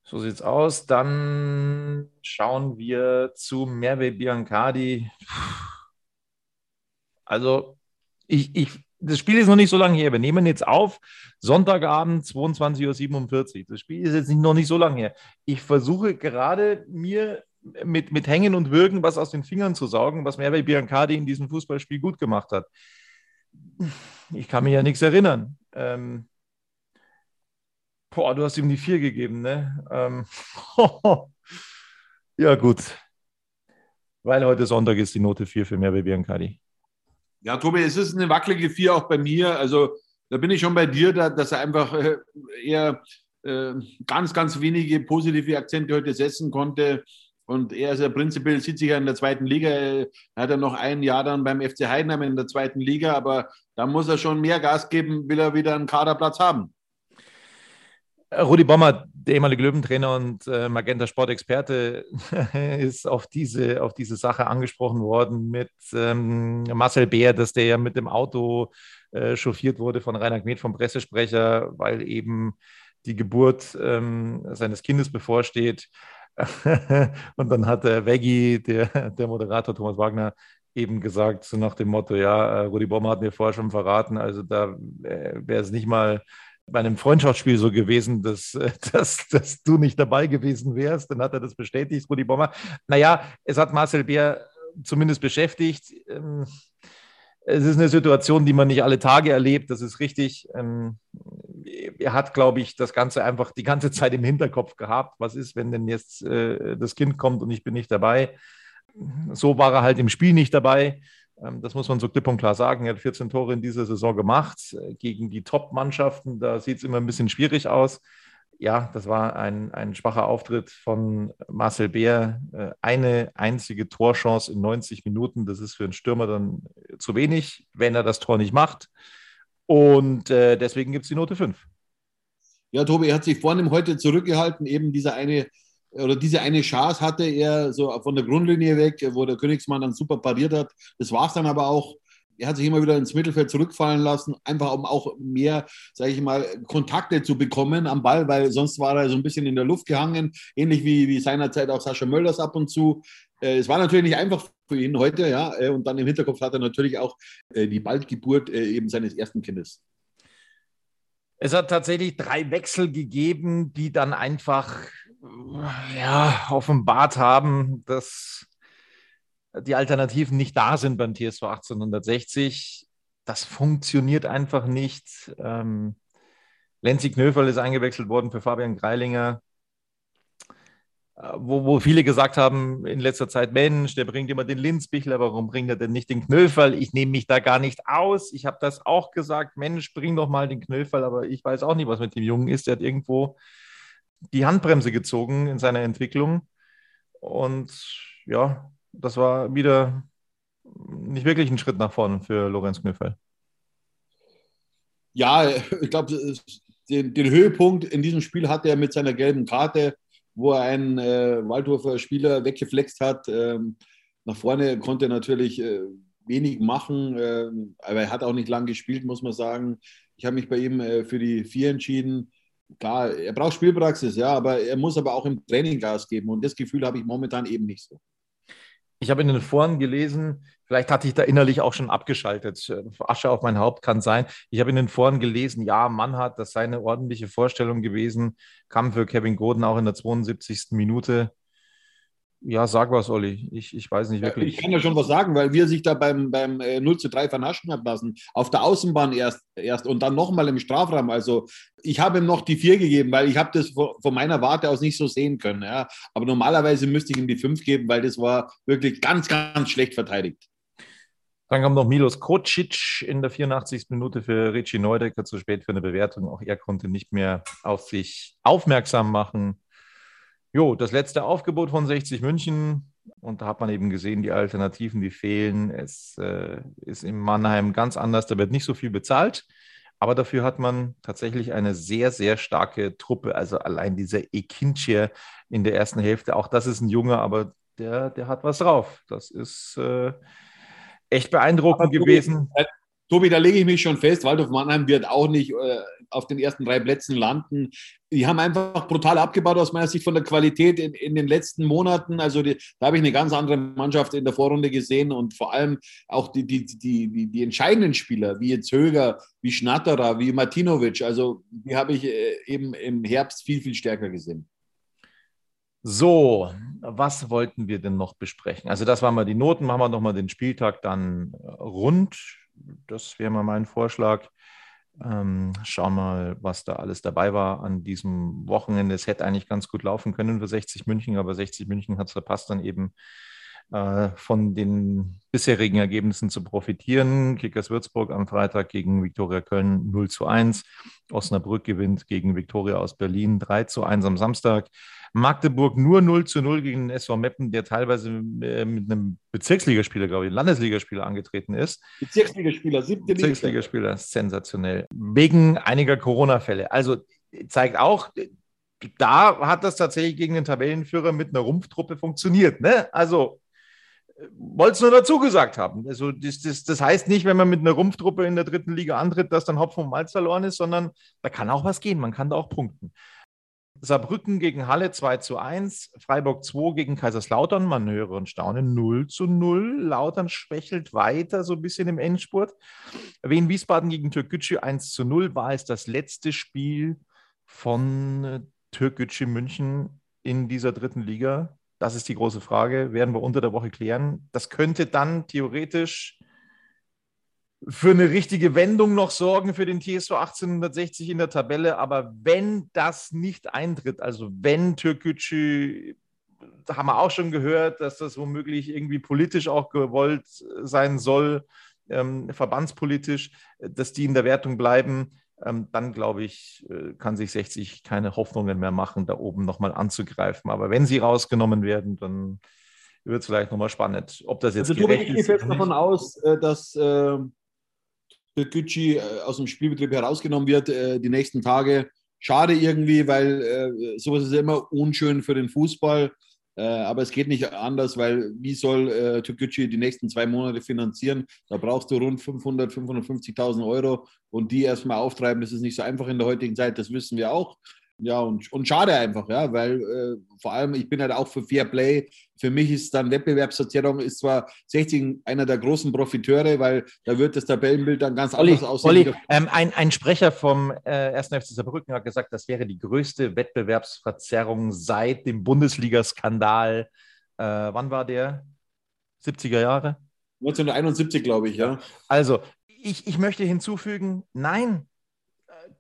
So sieht's aus. Dann schauen wir zu Merve Biancardi. Also, ich, ich, das Spiel ist noch nicht so lange her. Wir nehmen jetzt auf, Sonntagabend, 22.47 Uhr. Das Spiel ist jetzt noch nicht so lange her. Ich versuche gerade mir mit, mit Hängen und Würgen was aus den Fingern zu saugen, was Merve Biancardi in diesem Fußballspiel gut gemacht hat. Ich kann mich ja nichts erinnern. Ähm, Boah, du hast ihm die vier gegeben, ne? Ähm, ja, gut. Weil heute Sonntag ist die Note 4 für Merve Biancari. Ja, Tobi, es ist eine wackelige 4 auch bei mir. Also da bin ich schon bei dir, dass er einfach äh, eher äh, ganz, ganz wenige positive Akzente heute setzen konnte. Und er ist ja prinzipiell, sieht sich ja in der zweiten Liga. Er hat ja noch ein Jahr dann beim FC Heidenheim in der zweiten Liga, aber da muss er schon mehr Gas geben, will er wieder einen Kaderplatz haben. Rudi Bommer, der ehemalige Löwentrainer und äh, Magenta Sportexperte, ist auf diese, auf diese Sache angesprochen worden mit ähm, Marcel Beer, dass der ja mit dem Auto äh, chauffiert wurde von Rainer Gmet vom Pressesprecher, weil eben die Geburt ähm, seines Kindes bevorsteht. und dann hat der Veggie, der, der Moderator Thomas Wagner, eben gesagt, so nach dem Motto, ja, äh, Rudi Bommer hat mir vorher schon verraten, also da äh, wäre es nicht mal bei einem Freundschaftsspiel so gewesen, dass, äh, dass, dass du nicht dabei gewesen wärst. Dann hat er das bestätigt, Rudi Bommer. Naja, es hat Marcel Bär zumindest beschäftigt. Ähm, es ist eine Situation, die man nicht alle Tage erlebt, das ist richtig. Ähm, er hat, glaube ich, das Ganze einfach die ganze Zeit im Hinterkopf gehabt. Was ist, wenn denn jetzt äh, das Kind kommt und ich bin nicht dabei? So war er halt im Spiel nicht dabei. Ähm, das muss man so klipp und klar sagen. Er hat 14 Tore in dieser Saison gemacht äh, gegen die Top-Mannschaften. Da sieht es immer ein bisschen schwierig aus. Ja, das war ein, ein schwacher Auftritt von Marcel Beer. Äh, eine einzige Torchance in 90 Minuten. Das ist für einen Stürmer dann zu wenig, wenn er das Tor nicht macht. Und äh, deswegen gibt es die Note 5. Ja, Tobi, er hat sich vorhin heute zurückgehalten, eben dieser eine oder diese eine Chance hatte er so von der Grundlinie weg, wo der Königsmann dann super pariert hat. Das war es dann aber auch. Er hat sich immer wieder ins Mittelfeld zurückfallen lassen, einfach um auch mehr, sage ich mal, Kontakte zu bekommen am Ball, weil sonst war er so ein bisschen in der Luft gehangen, ähnlich wie, wie seinerzeit auch Sascha Mölders ab und zu. Äh, es war natürlich nicht einfach für ihn heute, ja, äh, und dann im Hinterkopf hat er natürlich auch äh, die Baldgeburt eben seines ersten Kindes. Es hat tatsächlich drei Wechsel gegeben, die dann einfach ja, offenbart haben, dass die Alternativen nicht da sind beim TSV 1860. Das funktioniert einfach nicht. Ähm, Lenzi Knöferl ist eingewechselt worden für Fabian Greilinger, äh, wo, wo viele gesagt haben in letzter Zeit, Mensch, der bringt immer den Linzbichler, warum bringt er denn nicht den Knöferl? Ich nehme mich da gar nicht aus. Ich habe das auch gesagt, Mensch, bring doch mal den Knöferl, aber ich weiß auch nicht, was mit dem Jungen ist. Der hat irgendwo die Handbremse gezogen in seiner Entwicklung. Und ja, das war wieder nicht wirklich ein Schritt nach vorne für Lorenz Knöffel. Ja, ich glaube, den, den, Höhepunkt in diesem Spiel hatte er mit seiner gelben Karte, wo er einen äh, Waldhofer Spieler weggeflext hat. Ähm, nach vorne konnte er natürlich äh, wenig machen, äh, aber er hat auch nicht lang gespielt, muss man sagen. Ich habe mich bei ihm äh, für die vier entschieden klar, er braucht Spielpraxis, ja, aber er muss aber auch im Training Gas geben und das Gefühl habe ich momentan eben nicht so. Ich habe in den Foren gelesen, vielleicht hatte ich da innerlich auch schon abgeschaltet. Asche auf mein Haupt kann sein. Ich habe in den Foren gelesen, ja, Mannhardt, das sei eine ordentliche Vorstellung gewesen, kam für Kevin Goden auch in der 72. Minute. Ja, sag was, Olli. Ich, ich weiß nicht wirklich. Ich kann ja schon was sagen, weil wir sich da beim, beim 0 äh, zu 3 vernaschen hat lassen. Auf der Außenbahn erst, erst und dann nochmal im Strafraum. Also ich habe ihm noch die 4 gegeben, weil ich habe das von meiner Warte aus nicht so sehen können. Ja. Aber normalerweise müsste ich ihm die 5 geben, weil das war wirklich ganz, ganz schlecht verteidigt. Dann kam noch Milos Kocic in der 84. Minute für Richie Neudecker zu spät für eine Bewertung. Auch er konnte nicht mehr auf sich aufmerksam machen. Jo, das letzte Aufgebot von 60 München. Und da hat man eben gesehen, die Alternativen, die fehlen. Es äh, ist in Mannheim ganz anders. Da wird nicht so viel bezahlt. Aber dafür hat man tatsächlich eine sehr, sehr starke Truppe. Also allein dieser Ekinche in der ersten Hälfte, auch das ist ein Junge, aber der, der hat was drauf. Das ist äh, echt beeindruckend gewesen. Tobi, da lege ich mich schon fest, Waldorf Mannheim wird auch nicht äh, auf den ersten drei Plätzen landen. Die haben einfach brutal abgebaut aus meiner Sicht von der Qualität in, in den letzten Monaten. Also die, da habe ich eine ganz andere Mannschaft in der Vorrunde gesehen und vor allem auch die, die, die, die, die entscheidenden Spieler, wie jetzt Höger, wie Schnatterer, wie Martinovic, also die habe ich äh, eben im Herbst viel, viel stärker gesehen. So, was wollten wir denn noch besprechen? Also das waren mal die Noten, machen wir nochmal den Spieltag dann rund das wäre mal mein Vorschlag. Ähm, schauen mal, was da alles dabei war an diesem Wochenende. Es hätte eigentlich ganz gut laufen können für 60 München, aber 60 München hat es verpasst, dann eben äh, von den bisherigen Ergebnissen zu profitieren. Kickers Würzburg am Freitag gegen Viktoria Köln 0 zu 1. Osnabrück gewinnt gegen Viktoria aus Berlin 3 zu 1 am Samstag. Magdeburg nur 0 zu 0 gegen den SV Meppen, der teilweise äh, mit einem Bezirksligaspieler, glaube ich, Landesligaspieler angetreten ist. Bezirksligaspieler, siebte Liga. Bezirksligaspieler, sensationell. Wegen einiger Corona-Fälle. Also zeigt auch, da hat das tatsächlich gegen den Tabellenführer mit einer Rumpftruppe funktioniert. Ne? Also wollte es nur dazu gesagt haben. Also das, das, das, heißt nicht, wenn man mit einer Rumpftruppe in der dritten Liga antritt, dass dann Hopfen und Malz verloren ist, sondern da kann auch was gehen. Man kann da auch punkten. Saarbrücken gegen Halle 2 zu 1, Freiburg 2 gegen Kaiserslautern, man höre und staune 0 zu 0. Lautern schwächelt weiter so ein bisschen im Endspurt. Wien Wiesbaden gegen Türkgücü 1 zu 0 war es das letzte Spiel von Türkgücü München in dieser dritten Liga. Das ist die große Frage, werden wir unter der Woche klären. Das könnte dann theoretisch für eine richtige Wendung noch sorgen für den TSV 1860 in der Tabelle. Aber wenn das nicht eintritt, also wenn Türkgücü, da haben wir auch schon gehört, dass das womöglich irgendwie politisch auch gewollt sein soll, ähm, verbandspolitisch, dass die in der Wertung bleiben, dann glaube ich, äh, kann sich 60 keine Hoffnungen mehr machen, da oben nochmal anzugreifen. Aber wenn sie rausgenommen werden, dann wird es vielleicht nochmal spannend, ob das jetzt also, gerecht ich ist. Ich gehe jetzt davon aus, äh, dass äh, Gücci äh, aus dem Spielbetrieb herausgenommen wird äh, die nächsten Tage. Schade irgendwie, weil äh, sowas ist immer unschön für den Fußball. Äh, aber es geht nicht anders, weil wie soll äh, Türkgücü die nächsten zwei Monate finanzieren? Da brauchst du rund 500, 550.000 Euro und die erstmal auftreiben, das ist nicht so einfach in der heutigen Zeit, das wissen wir auch. Ja, und, und schade einfach, ja, weil äh, vor allem, ich bin halt auch für Fair Play. Für mich ist dann Wettbewerbsverzerrung, ist zwar 16 einer der großen Profiteure, weil da wird das Tabellenbild dann ganz Olli, anders aussehen. Olli, ähm, ein, ein Sprecher vom äh, 1. FC Saarbrücken hat gesagt, das wäre die größte Wettbewerbsverzerrung seit dem Bundesliga-Skandal. Äh, wann war der? 70er Jahre? 1971, glaube ich, ja. Also, ich, ich möchte hinzufügen, nein,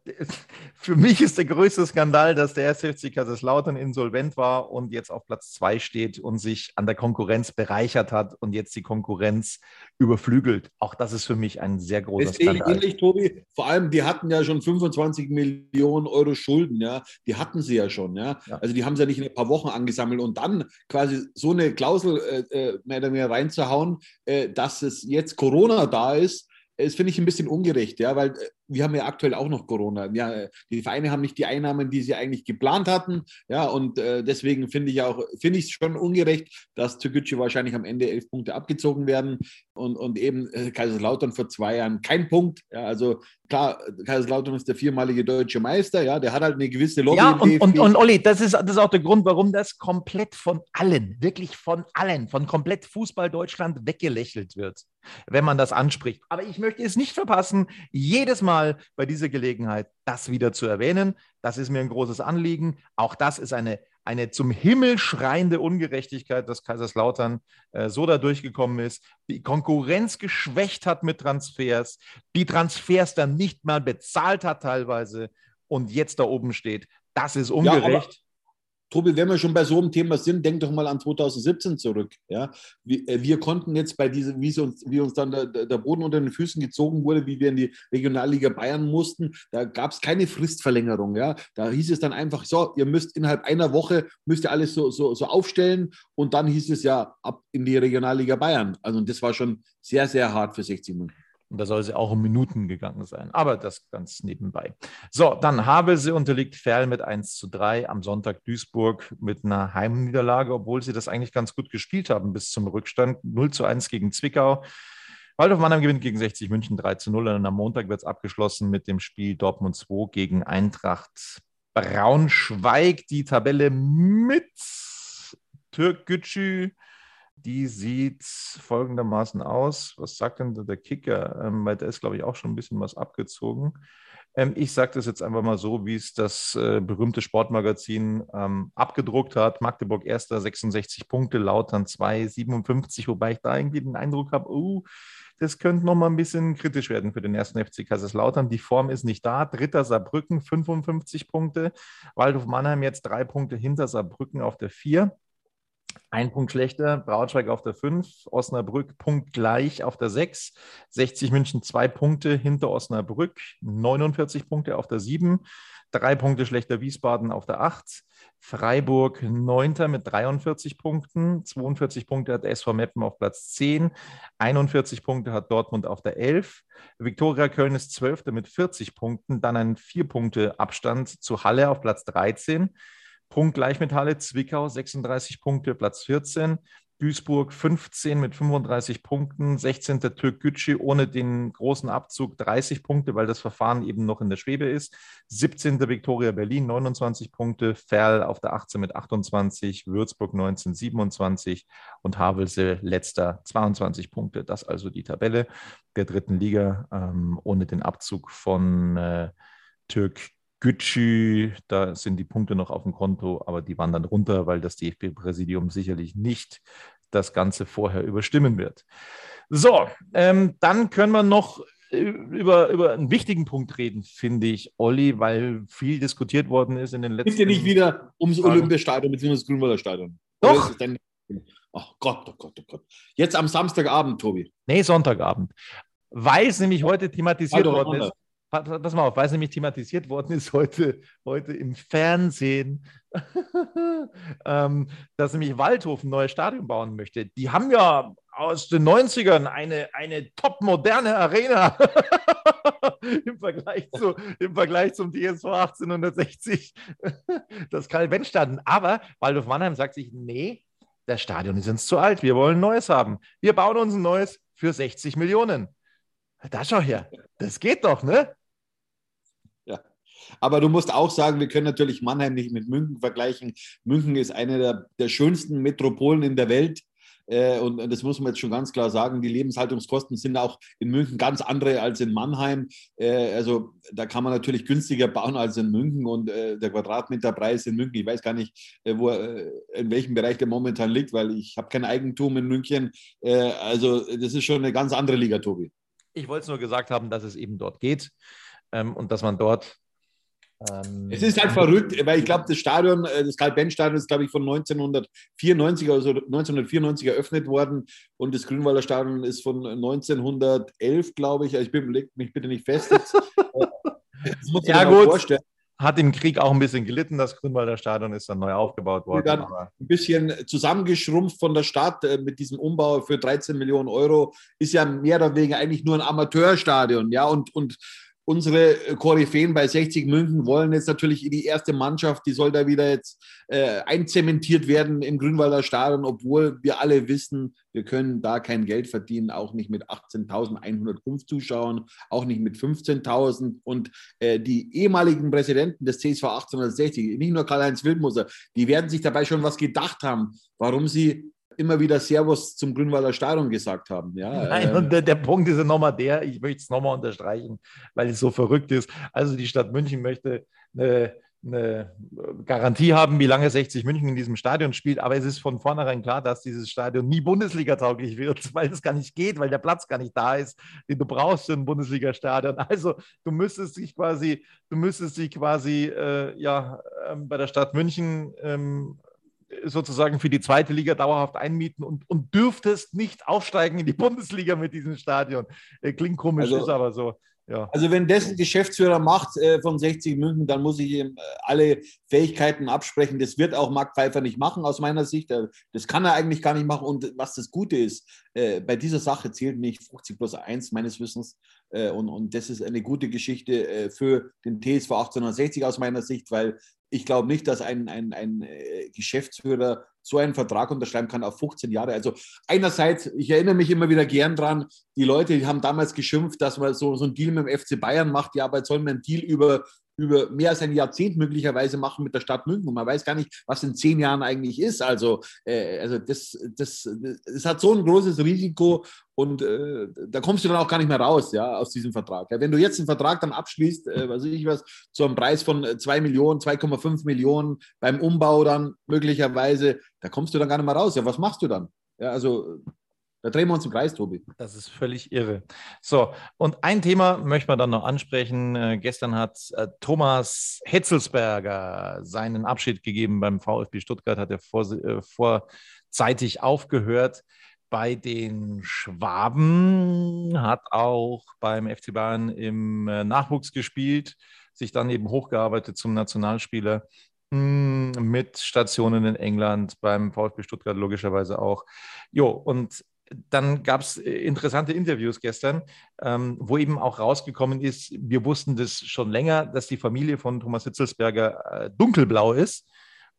für mich ist der größte Skandal, dass der SFC Kaiserslautern insolvent war und jetzt auf Platz zwei steht und sich an der Konkurrenz bereichert hat und jetzt die Konkurrenz überflügelt. Auch das ist für mich ein sehr großer das Skandal. Ähnlich, Tobi. Vor allem, die hatten ja schon 25 Millionen Euro Schulden, ja. Die hatten sie ja schon, ja. ja. Also die haben sie ja nicht in ein paar Wochen angesammelt und dann quasi so eine Klausel äh, äh mehr oder weniger reinzuhauen, äh, dass es jetzt Corona da ist das finde ich ein bisschen ungerecht, ja, weil äh, wir haben ja aktuell auch noch Corona. Ja, die Vereine haben nicht die Einnahmen, die sie eigentlich geplant hatten, ja, und äh, deswegen finde ich auch, finde ich es schon ungerecht, dass Türkgücü wahrscheinlich am Ende elf Punkte abgezogen werden und, und eben äh, Kaiserslautern vor zwei Jahren kein Punkt. Ja, also klar, Kaiserslautern ist der viermalige deutsche Meister, ja, der hat halt eine gewisse Lobby. Ja, und, und, und Olli, das ist, das ist auch der Grund, warum das komplett von allen, wirklich von allen, von komplett Fußball Deutschland weggelächelt wird, wenn man das anspricht. Aber ich möchte es nicht verpassen, jedes Mal bei dieser Gelegenheit das wieder zu erwähnen. Das ist mir ein großes Anliegen. Auch das ist eine eine zum Himmel schreiende Ungerechtigkeit, dass Kaiserslautern äh, so da durchgekommen ist, die Konkurrenz geschwächt hat mit Transfers, die Transfers dann nicht mal bezahlt hat teilweise und jetzt da oben steht. Das ist ungerecht. Ja, Tobi, wenn wir schon bei so einem Thema sind, denk doch mal an 2017 zurück. Ja? Wir, äh, wir konnten jetzt bei diesem, wie, uns, wie uns dann der, der, Boden unter den Füßen gezogen wurde, wie wir in die Regionalliga Bayern mussten, da gab es keine Fristverlängerung. Ja? Da hieß es dann einfach, so, ihr müsst innerhalb einer Woche, müsst ihr alles so, so, so aufstellen und dann hieß es ja ab in die Regionalliga Bayern. Also das war schon sehr, sehr hart für 60 Minuten. Und da soll sie auch um Minuten gegangen sein. Aber das ganz nebenbei. So, dann Havelse unterliegt Ferl mit 1 zu 3. Am Sonntag Duisburg mit einer Heimniederlage, obwohl sie das eigentlich ganz gut gespielt haben bis zum Rückstand. 0 zu 1 gegen Zwickau. Waldorf Mannheim gewinnt gegen 60 München 3 zu 0. Und am Montag wird es abgeschlossen mit dem Spiel Dortmund 2 gegen Eintracht Braunschweig. Die Tabelle mit Türk Gücü die sieht folgendermaßen aus. Was sagt denn der Kicker? Ähm, weil da ist, glaube ich, auch schon ein bisschen was abgezogen. Ähm, ich sage das jetzt einfach mal so, wie es das äh, berühmte Sportmagazin ähm, abgedruckt hat. Magdeburg erster 66 Punkte, Lautern 2, 57, wobei ich da irgendwie den Eindruck habe, uh, das könnte noch mal ein bisschen kritisch werden für den ersten FC Kaiserslautern. Die Form ist nicht da. Dritter Saarbrücken 55 Punkte. Waldhof Mannheim jetzt drei Punkte hinter Saarbrücken auf der 4. Ein Punkt schlechter, Braunschweig auf der 5, Osnabrück punktgleich auf der 6, 60 München zwei Punkte hinter Osnabrück, 49 Punkte auf der 7, drei Punkte schlechter Wiesbaden auf der 8, Freiburg 9. mit 43 Punkten, 42 Punkte hat SV Meppen auf Platz 10, 41 Punkte hat Dortmund auf der 11, Viktoria Köln ist 12. mit 40 Punkten, dann ein 4 Punkte Abstand zu Halle auf Platz 13. Punkt gleich mit Halle, Zwickau 36 Punkte, Platz 14. Duisburg 15 mit 35 Punkten, 16. Türk Gücü ohne den großen Abzug 30 Punkte, weil das Verfahren eben noch in der Schwebe ist. 17. Viktoria Berlin 29 Punkte, Ferl auf der 18 mit 28, Würzburg 19 27 und Havelse letzter 22 Punkte. Das also die Tabelle der dritten Liga ähm, ohne den Abzug von äh, Türk Gücü, da sind die Punkte noch auf dem Konto, aber die wandern runter, weil das DFB-Präsidium sicherlich nicht das Ganze vorher überstimmen wird. So, ähm, dann können wir noch äh, über, über einen wichtigen Punkt reden, finde ich, Olli, weil viel diskutiert worden ist in den letzten ja nicht wieder ums Olympiastadion bzw. das Grünwalder Stadion. Doch. Ach Gott, oh Gott, oh Gott. Jetzt am Samstagabend, Tobi. Nee, Sonntagabend. Weil es nämlich heute thematisiert worden ist pass mal auf, weil es nämlich thematisiert worden ist heute, heute im Fernsehen, ähm, dass nämlich Waldhof ein neues Stadion bauen möchte. Die haben ja aus den 90ern eine, eine top moderne Arena Im, Vergleich zu, im Vergleich zum DSV 1860, das Karl-Benz-Stadion. Aber Waldhof Mannheim sagt sich, nee, das Stadion ist uns zu alt, wir wollen ein neues haben. Wir bauen uns ein neues für 60 Millionen. Da schau her, das geht doch, ne? Aber du musst auch sagen, wir können natürlich Mannheim nicht mit München vergleichen. München ist eine der, der schönsten Metropolen in der Welt. Äh, und das muss man jetzt schon ganz klar sagen. Die Lebenshaltungskosten sind auch in München ganz andere als in Mannheim. Äh, also da kann man natürlich günstiger bauen als in München und äh, der Quadratmeterpreis in München, ich weiß gar nicht, wo, in welchem Bereich der momentan liegt, weil ich habe kein Eigentum in München. also das ist schon eine ganz andere Liga, Tobi. Ich wollte es nur gesagt haben, dass es eben dort geht ähm, und dass man dort ähm, es ist halt verrückt, weil ich glaube, das Stadion, äh, das Karl-Benz-Stadion ist, glaube ich, von 1994, also 1994 eröffnet worden und das Grünwalder Stadion ist von 1911, glaube ich. Also ich bin, leg mich bitte nicht fest. Jetzt. das muss ja, gut. Vorstellen. Hat im Krieg auch ein bisschen gelitten, das Grünwalder Stadion ist dann neu aufgebaut worden. Dann ein bisschen zusammengeschrumpft von der Stadt äh, mit diesem Umbau für 13 Millionen Euro. Ist ja mehr oder weniger eigentlich nur ein Amateurstadion, ja, und, und unsere Koryphäen bei 60 München wollen jetzt natürlich in die erste Mannschaft, die soll da wieder jetzt äh, einzementiert werden im Grünwalder Stadion, obwohl wir alle wissen, wir können da kein Geld verdienen, auch nicht mit 18.105 Zuschauern, auch nicht mit 15.000. Und äh, die ehemaligen Präsidenten des CSV 1860, nicht nur Karl-Heinz Wildmoser, die werden sich dabei schon was gedacht haben, warum sie immer wieder Servus zum Grünwalder Stadion gesagt haben. Ja, Nein, äh, und der, der, Punkt ist ja nochmal der, ich möchte es nochmal unterstreichen, weil es so verrückt ist. Also die Stadt München möchte eine, eine Garantie haben, wie lange 60 München in diesem Stadion spielt, aber es ist von vornherein klar, dass dieses Stadion nie Bundesliga-tauglich wird, weil es gar nicht geht, weil der Platz gar nicht da ist, den du brauchst für ein Bundesliga-Stadion. Also du müsstest dich quasi, du müsstest dich quasi äh, ja, äh, bei der Stadt München ähm, sozusagen für die zweite Liga dauerhaft einmieten und, und dürftest nicht aufsteigen in die Bundesliga mit diesem Stadion. Äh, klingt komisch, also, ist aber so. Ja. Also wenn das ein Geschäftsführer macht äh, von 60 München, dann muss ich ihm äh, alle Fähigkeiten absprechen. Das wird auch Marc Pfeiffer nicht machen aus meiner Sicht. Äh, das kann er eigentlich gar nicht machen. Und was das Gute ist, äh, bei dieser Sache zählt nicht 50 plus 1 meines Wissens. Äh, und, und das ist eine gute Geschichte für den TSV 1860 aus meiner Sicht, weil ich glaube nicht, dass ein, ein, ein Geschäftsführer so einen Vertrag unterschreiben kann auf 15 Jahre. Also einerseits, ich erinnere mich immer wieder gern dran, die Leute die haben damals geschimpft, dass man so, so einen Deal mit dem FC Bayern macht. Ja, aber jetzt soll man einen Deal über über mehr als ein Jahrzehnt möglicherweise machen mit der Stadt München. Und man weiß gar nicht, was in zehn Jahren eigentlich ist. Also, äh, also das, das, das hat so ein großes Risiko und äh, da kommst du dann auch gar nicht mehr raus, ja, aus diesem Vertrag. Ja, wenn du jetzt einen Vertrag dann abschließt, äh, was weiß ich was, zu einem Preis von 2 Millionen, 2,5 Millionen beim Umbau dann möglicherweise, da kommst du dann gar nicht mehr raus. Ja, was machst du dann? Ja, also da drehen wir uns im Kreis, Tobi. Das ist völlig irre. So, und ein Thema möchten wir dann noch ansprechen. Äh, gestern hat äh, Thomas Hetzelsberger seinen Abschied gegeben beim VfB Stuttgart, hat er vor, äh, vorzeitig aufgehört bei den Schwaben, hat auch beim FC Bayern im äh, Nachwuchs gespielt, sich dann eben hochgearbeitet zum Nationalspieler hm, mit Stationen in England, beim VfB Stuttgart logischerweise auch. Jo, und dann gab es äh, interessante Interviews gestern, ähm, wo eben auch rausgekommen ist, wir wussten das schon länger, dass die Familie von Thomas Hitzelsberger äh, dunkelblau ist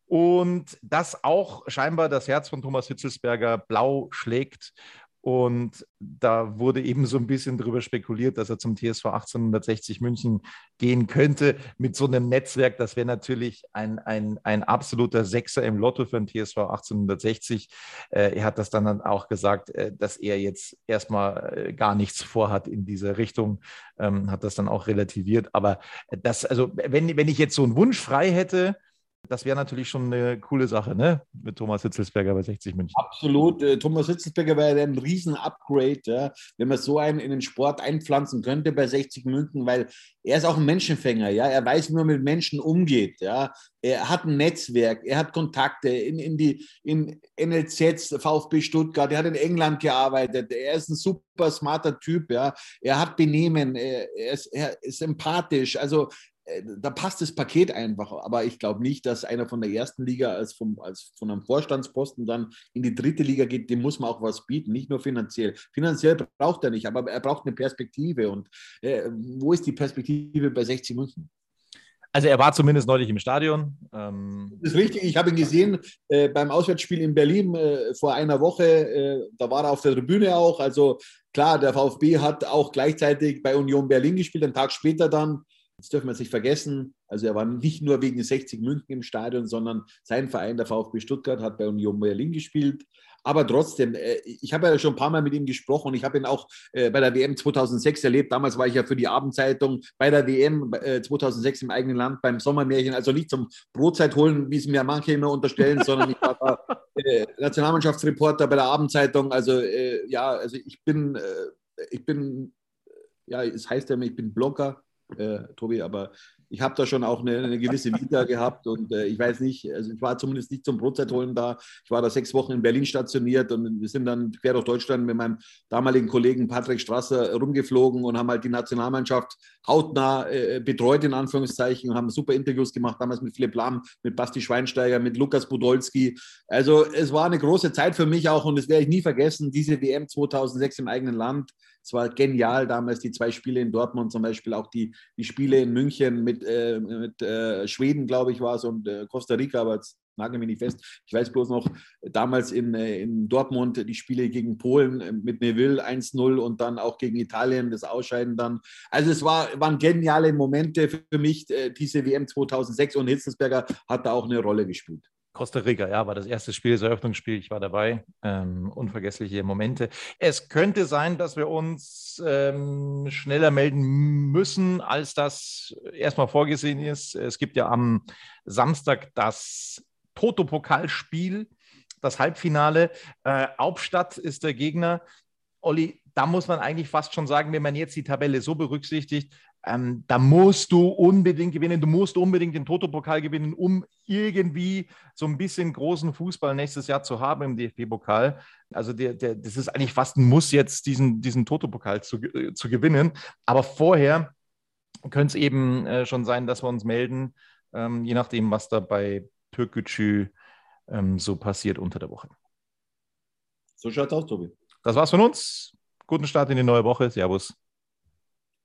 und dass auch scheinbar das Herz von Thomas Hitzelsberger blau schlägt und da wurde eben so ein bisschen darüber spekuliert, dass er zum TSV 1860 München gehen könnte. Mit so einem Netzwerk, das wäre natürlich ein, ein, ein absoluter Sechser im Lotto für den TSV 1860. Äh, er hat das dann auch gesagt, äh, dass er jetzt erstmal äh, gar nichts vorhat in dieser Richtung, ähm, hat das dann auch relativiert. Aber das, also wenn, wenn ich jetzt so einen Wunsch frei hätte, das wäre natürlich schon eine coole Sache, ne? Mit Thomas Hitzelsberger bei 60 München. Absolut. Äh, Thomas Hitzelsberger wäre ein Riesen-Upgrade, ja? wenn man so einen in den Sport einpflanzen könnte bei 60 München, weil er ist auch ein Menschenfänger, ja. Er weiß, wie man mit Menschen umgeht, ja. Er hat ein Netzwerk, er hat Kontakte in, in die in NLZs, VfB Stuttgart, er hat in England gearbeitet, er ist ein super smarter Typ, ja. Er hat Benehmen, er ist, er ist empathisch, also da passt das Paket einfach. Aber ich glaube nicht, dass einer von der ersten Liga als, vom, als von einem Vorstandsposten dann in die dritte Liga geht. Dem muss man auch was bieten, nicht nur finanziell. Finanziell braucht er nicht, aber er braucht eine Perspektive. Und äh, wo ist die Perspektive bei 60 München? Also er war zumindest neulich im Stadion. Ähm das ist richtig. Ich habe ihn gesehen äh, beim Auswärtsspiel in Berlin äh, vor einer Woche. Äh, da war er auf der Tribüne auch. Also klar, der VfB hat auch gleichzeitig bei Union Berlin gespielt. Einen Tag später dann das dürfen wir nicht vergessen. Also er war nicht nur wegen 60 München im Stadion, sondern sein Verein, der VfB Stuttgart, hat bei Union Berlin gespielt. Aber trotzdem, äh, ich habe ja schon ein paar Mal mit ihm gesprochen. Ich habe ihn auch äh, bei der WM 2006 erlebt. Damals war ich ja für die Abendzeitung bei der WM 2006 äh, im eigenen Land beim Sommermärchen. Also nicht zum Brotzeit holen, wie es mir manche immer unterstellen, sondern ich war da Nationalmannschaftsreporter bei der Abendzeitung. Also ja, also ich bin, ich bin, ja, es heißt ja, ich bin Blogger äh, Tobi, aber ich habe da schon auch eine, eine gewisse Vita gehabt und äh, ich weiß nicht, also ich war zumindest nicht zum Brotzeitholen da. Ich war da sechs Wochen in Berlin stationiert und wir sind dann quer durch Deutschland mit meinem damaligen Kollegen Patrick Strasser rumgeflogen und haben halt die Nationalmannschaft hautnah äh, betreut, in Anführungszeichen, und haben super Interviews gemacht, damals mit Philipp Lahm, mit Basti Schweinsteiger, mit Lukas Budolski. Also es war eine große Zeit für mich auch und das werde ich nie vergessen, diese WM 2006 im eigenen Land. Es war genial damals, die zwei Spiele in Dortmund zum Beispiel, auch die, die Spiele in München mit, äh, mit äh, Schweden, glaube ich, war es, und äh, Costa Rica, aber jetzt nagel mich nicht fest. Ich weiß bloß noch, damals in, äh, in Dortmund die Spiele gegen Polen äh, mit Neville 1-0 und dann auch gegen Italien das Ausscheiden dann. Also es war, waren geniale Momente für mich, äh, diese WM 2006 und Hitzelsberger hat da auch eine Rolle gespielt. Costa Rica, ja, war das erste Spiel, das Eröffnungsspiel. Ich war dabei. Ähm, unvergessliche Momente. Es könnte sein, dass wir uns ähm, schneller melden müssen, als das erstmal vorgesehen ist. Es gibt ja am Samstag das Toto-Pokalspiel, das Halbfinale. Äh, Hauptstadt ist der Gegner. Olli, da muss man eigentlich fast schon sagen, wenn man jetzt die Tabelle so berücksichtigt, ähm, da musst du unbedingt gewinnen. Du musst unbedingt den Toto-Pokal gewinnen, um irgendwie so ein bisschen großen Fußball nächstes Jahr zu haben im DFB-Pokal. Also der, der, das ist eigentlich fast ein Muss jetzt, diesen, diesen Toto-Pokal zu, äh, zu gewinnen. Aber vorher könnte es eben äh, schon sein, dass wir uns melden, ähm, je nachdem, was da bei Türkgücü ähm, so passiert unter der Woche. So schaut's aus, Tobi. Das war's von uns. Guten Start in die neue Woche. Servus.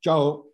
Ciao.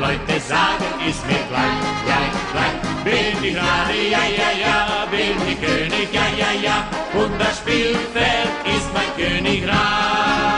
Leute sagen, ist mir gleich, gleich, gleich. Bin ich Radi, ja, ja, ja, bin ich König, ja, ja, ja, und das Spielfeld ist mein Königreich.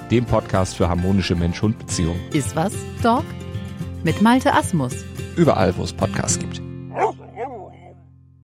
dem Podcast für harmonische Mensch-Hund-Beziehungen. Ist was, Dog? Mit Malte Asmus. Überall, wo es Podcasts gibt.